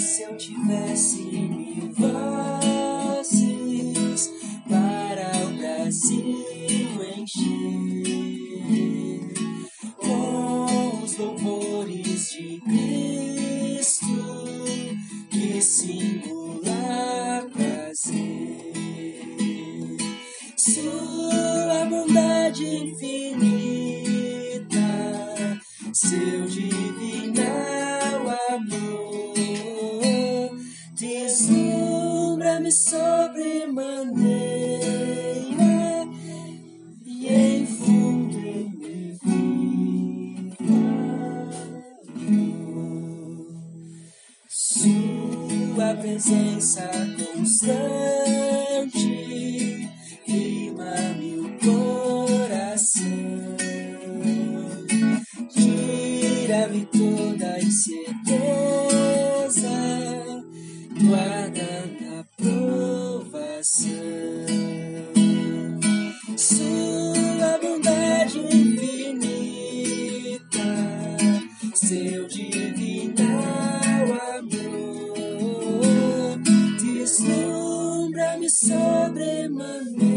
se eu tivesse mil vozes para o Brasil encher com os louvores de Cristo, que singular prazer. Sua bondade infinita, seu divinal deslumbra-me sobremaneira e luz. Sua presença constante queima-me o coração, tira-me toda a guarda da provação. Sua bondade infinita, seu divinal amor, deslumbra-me sobremaneira.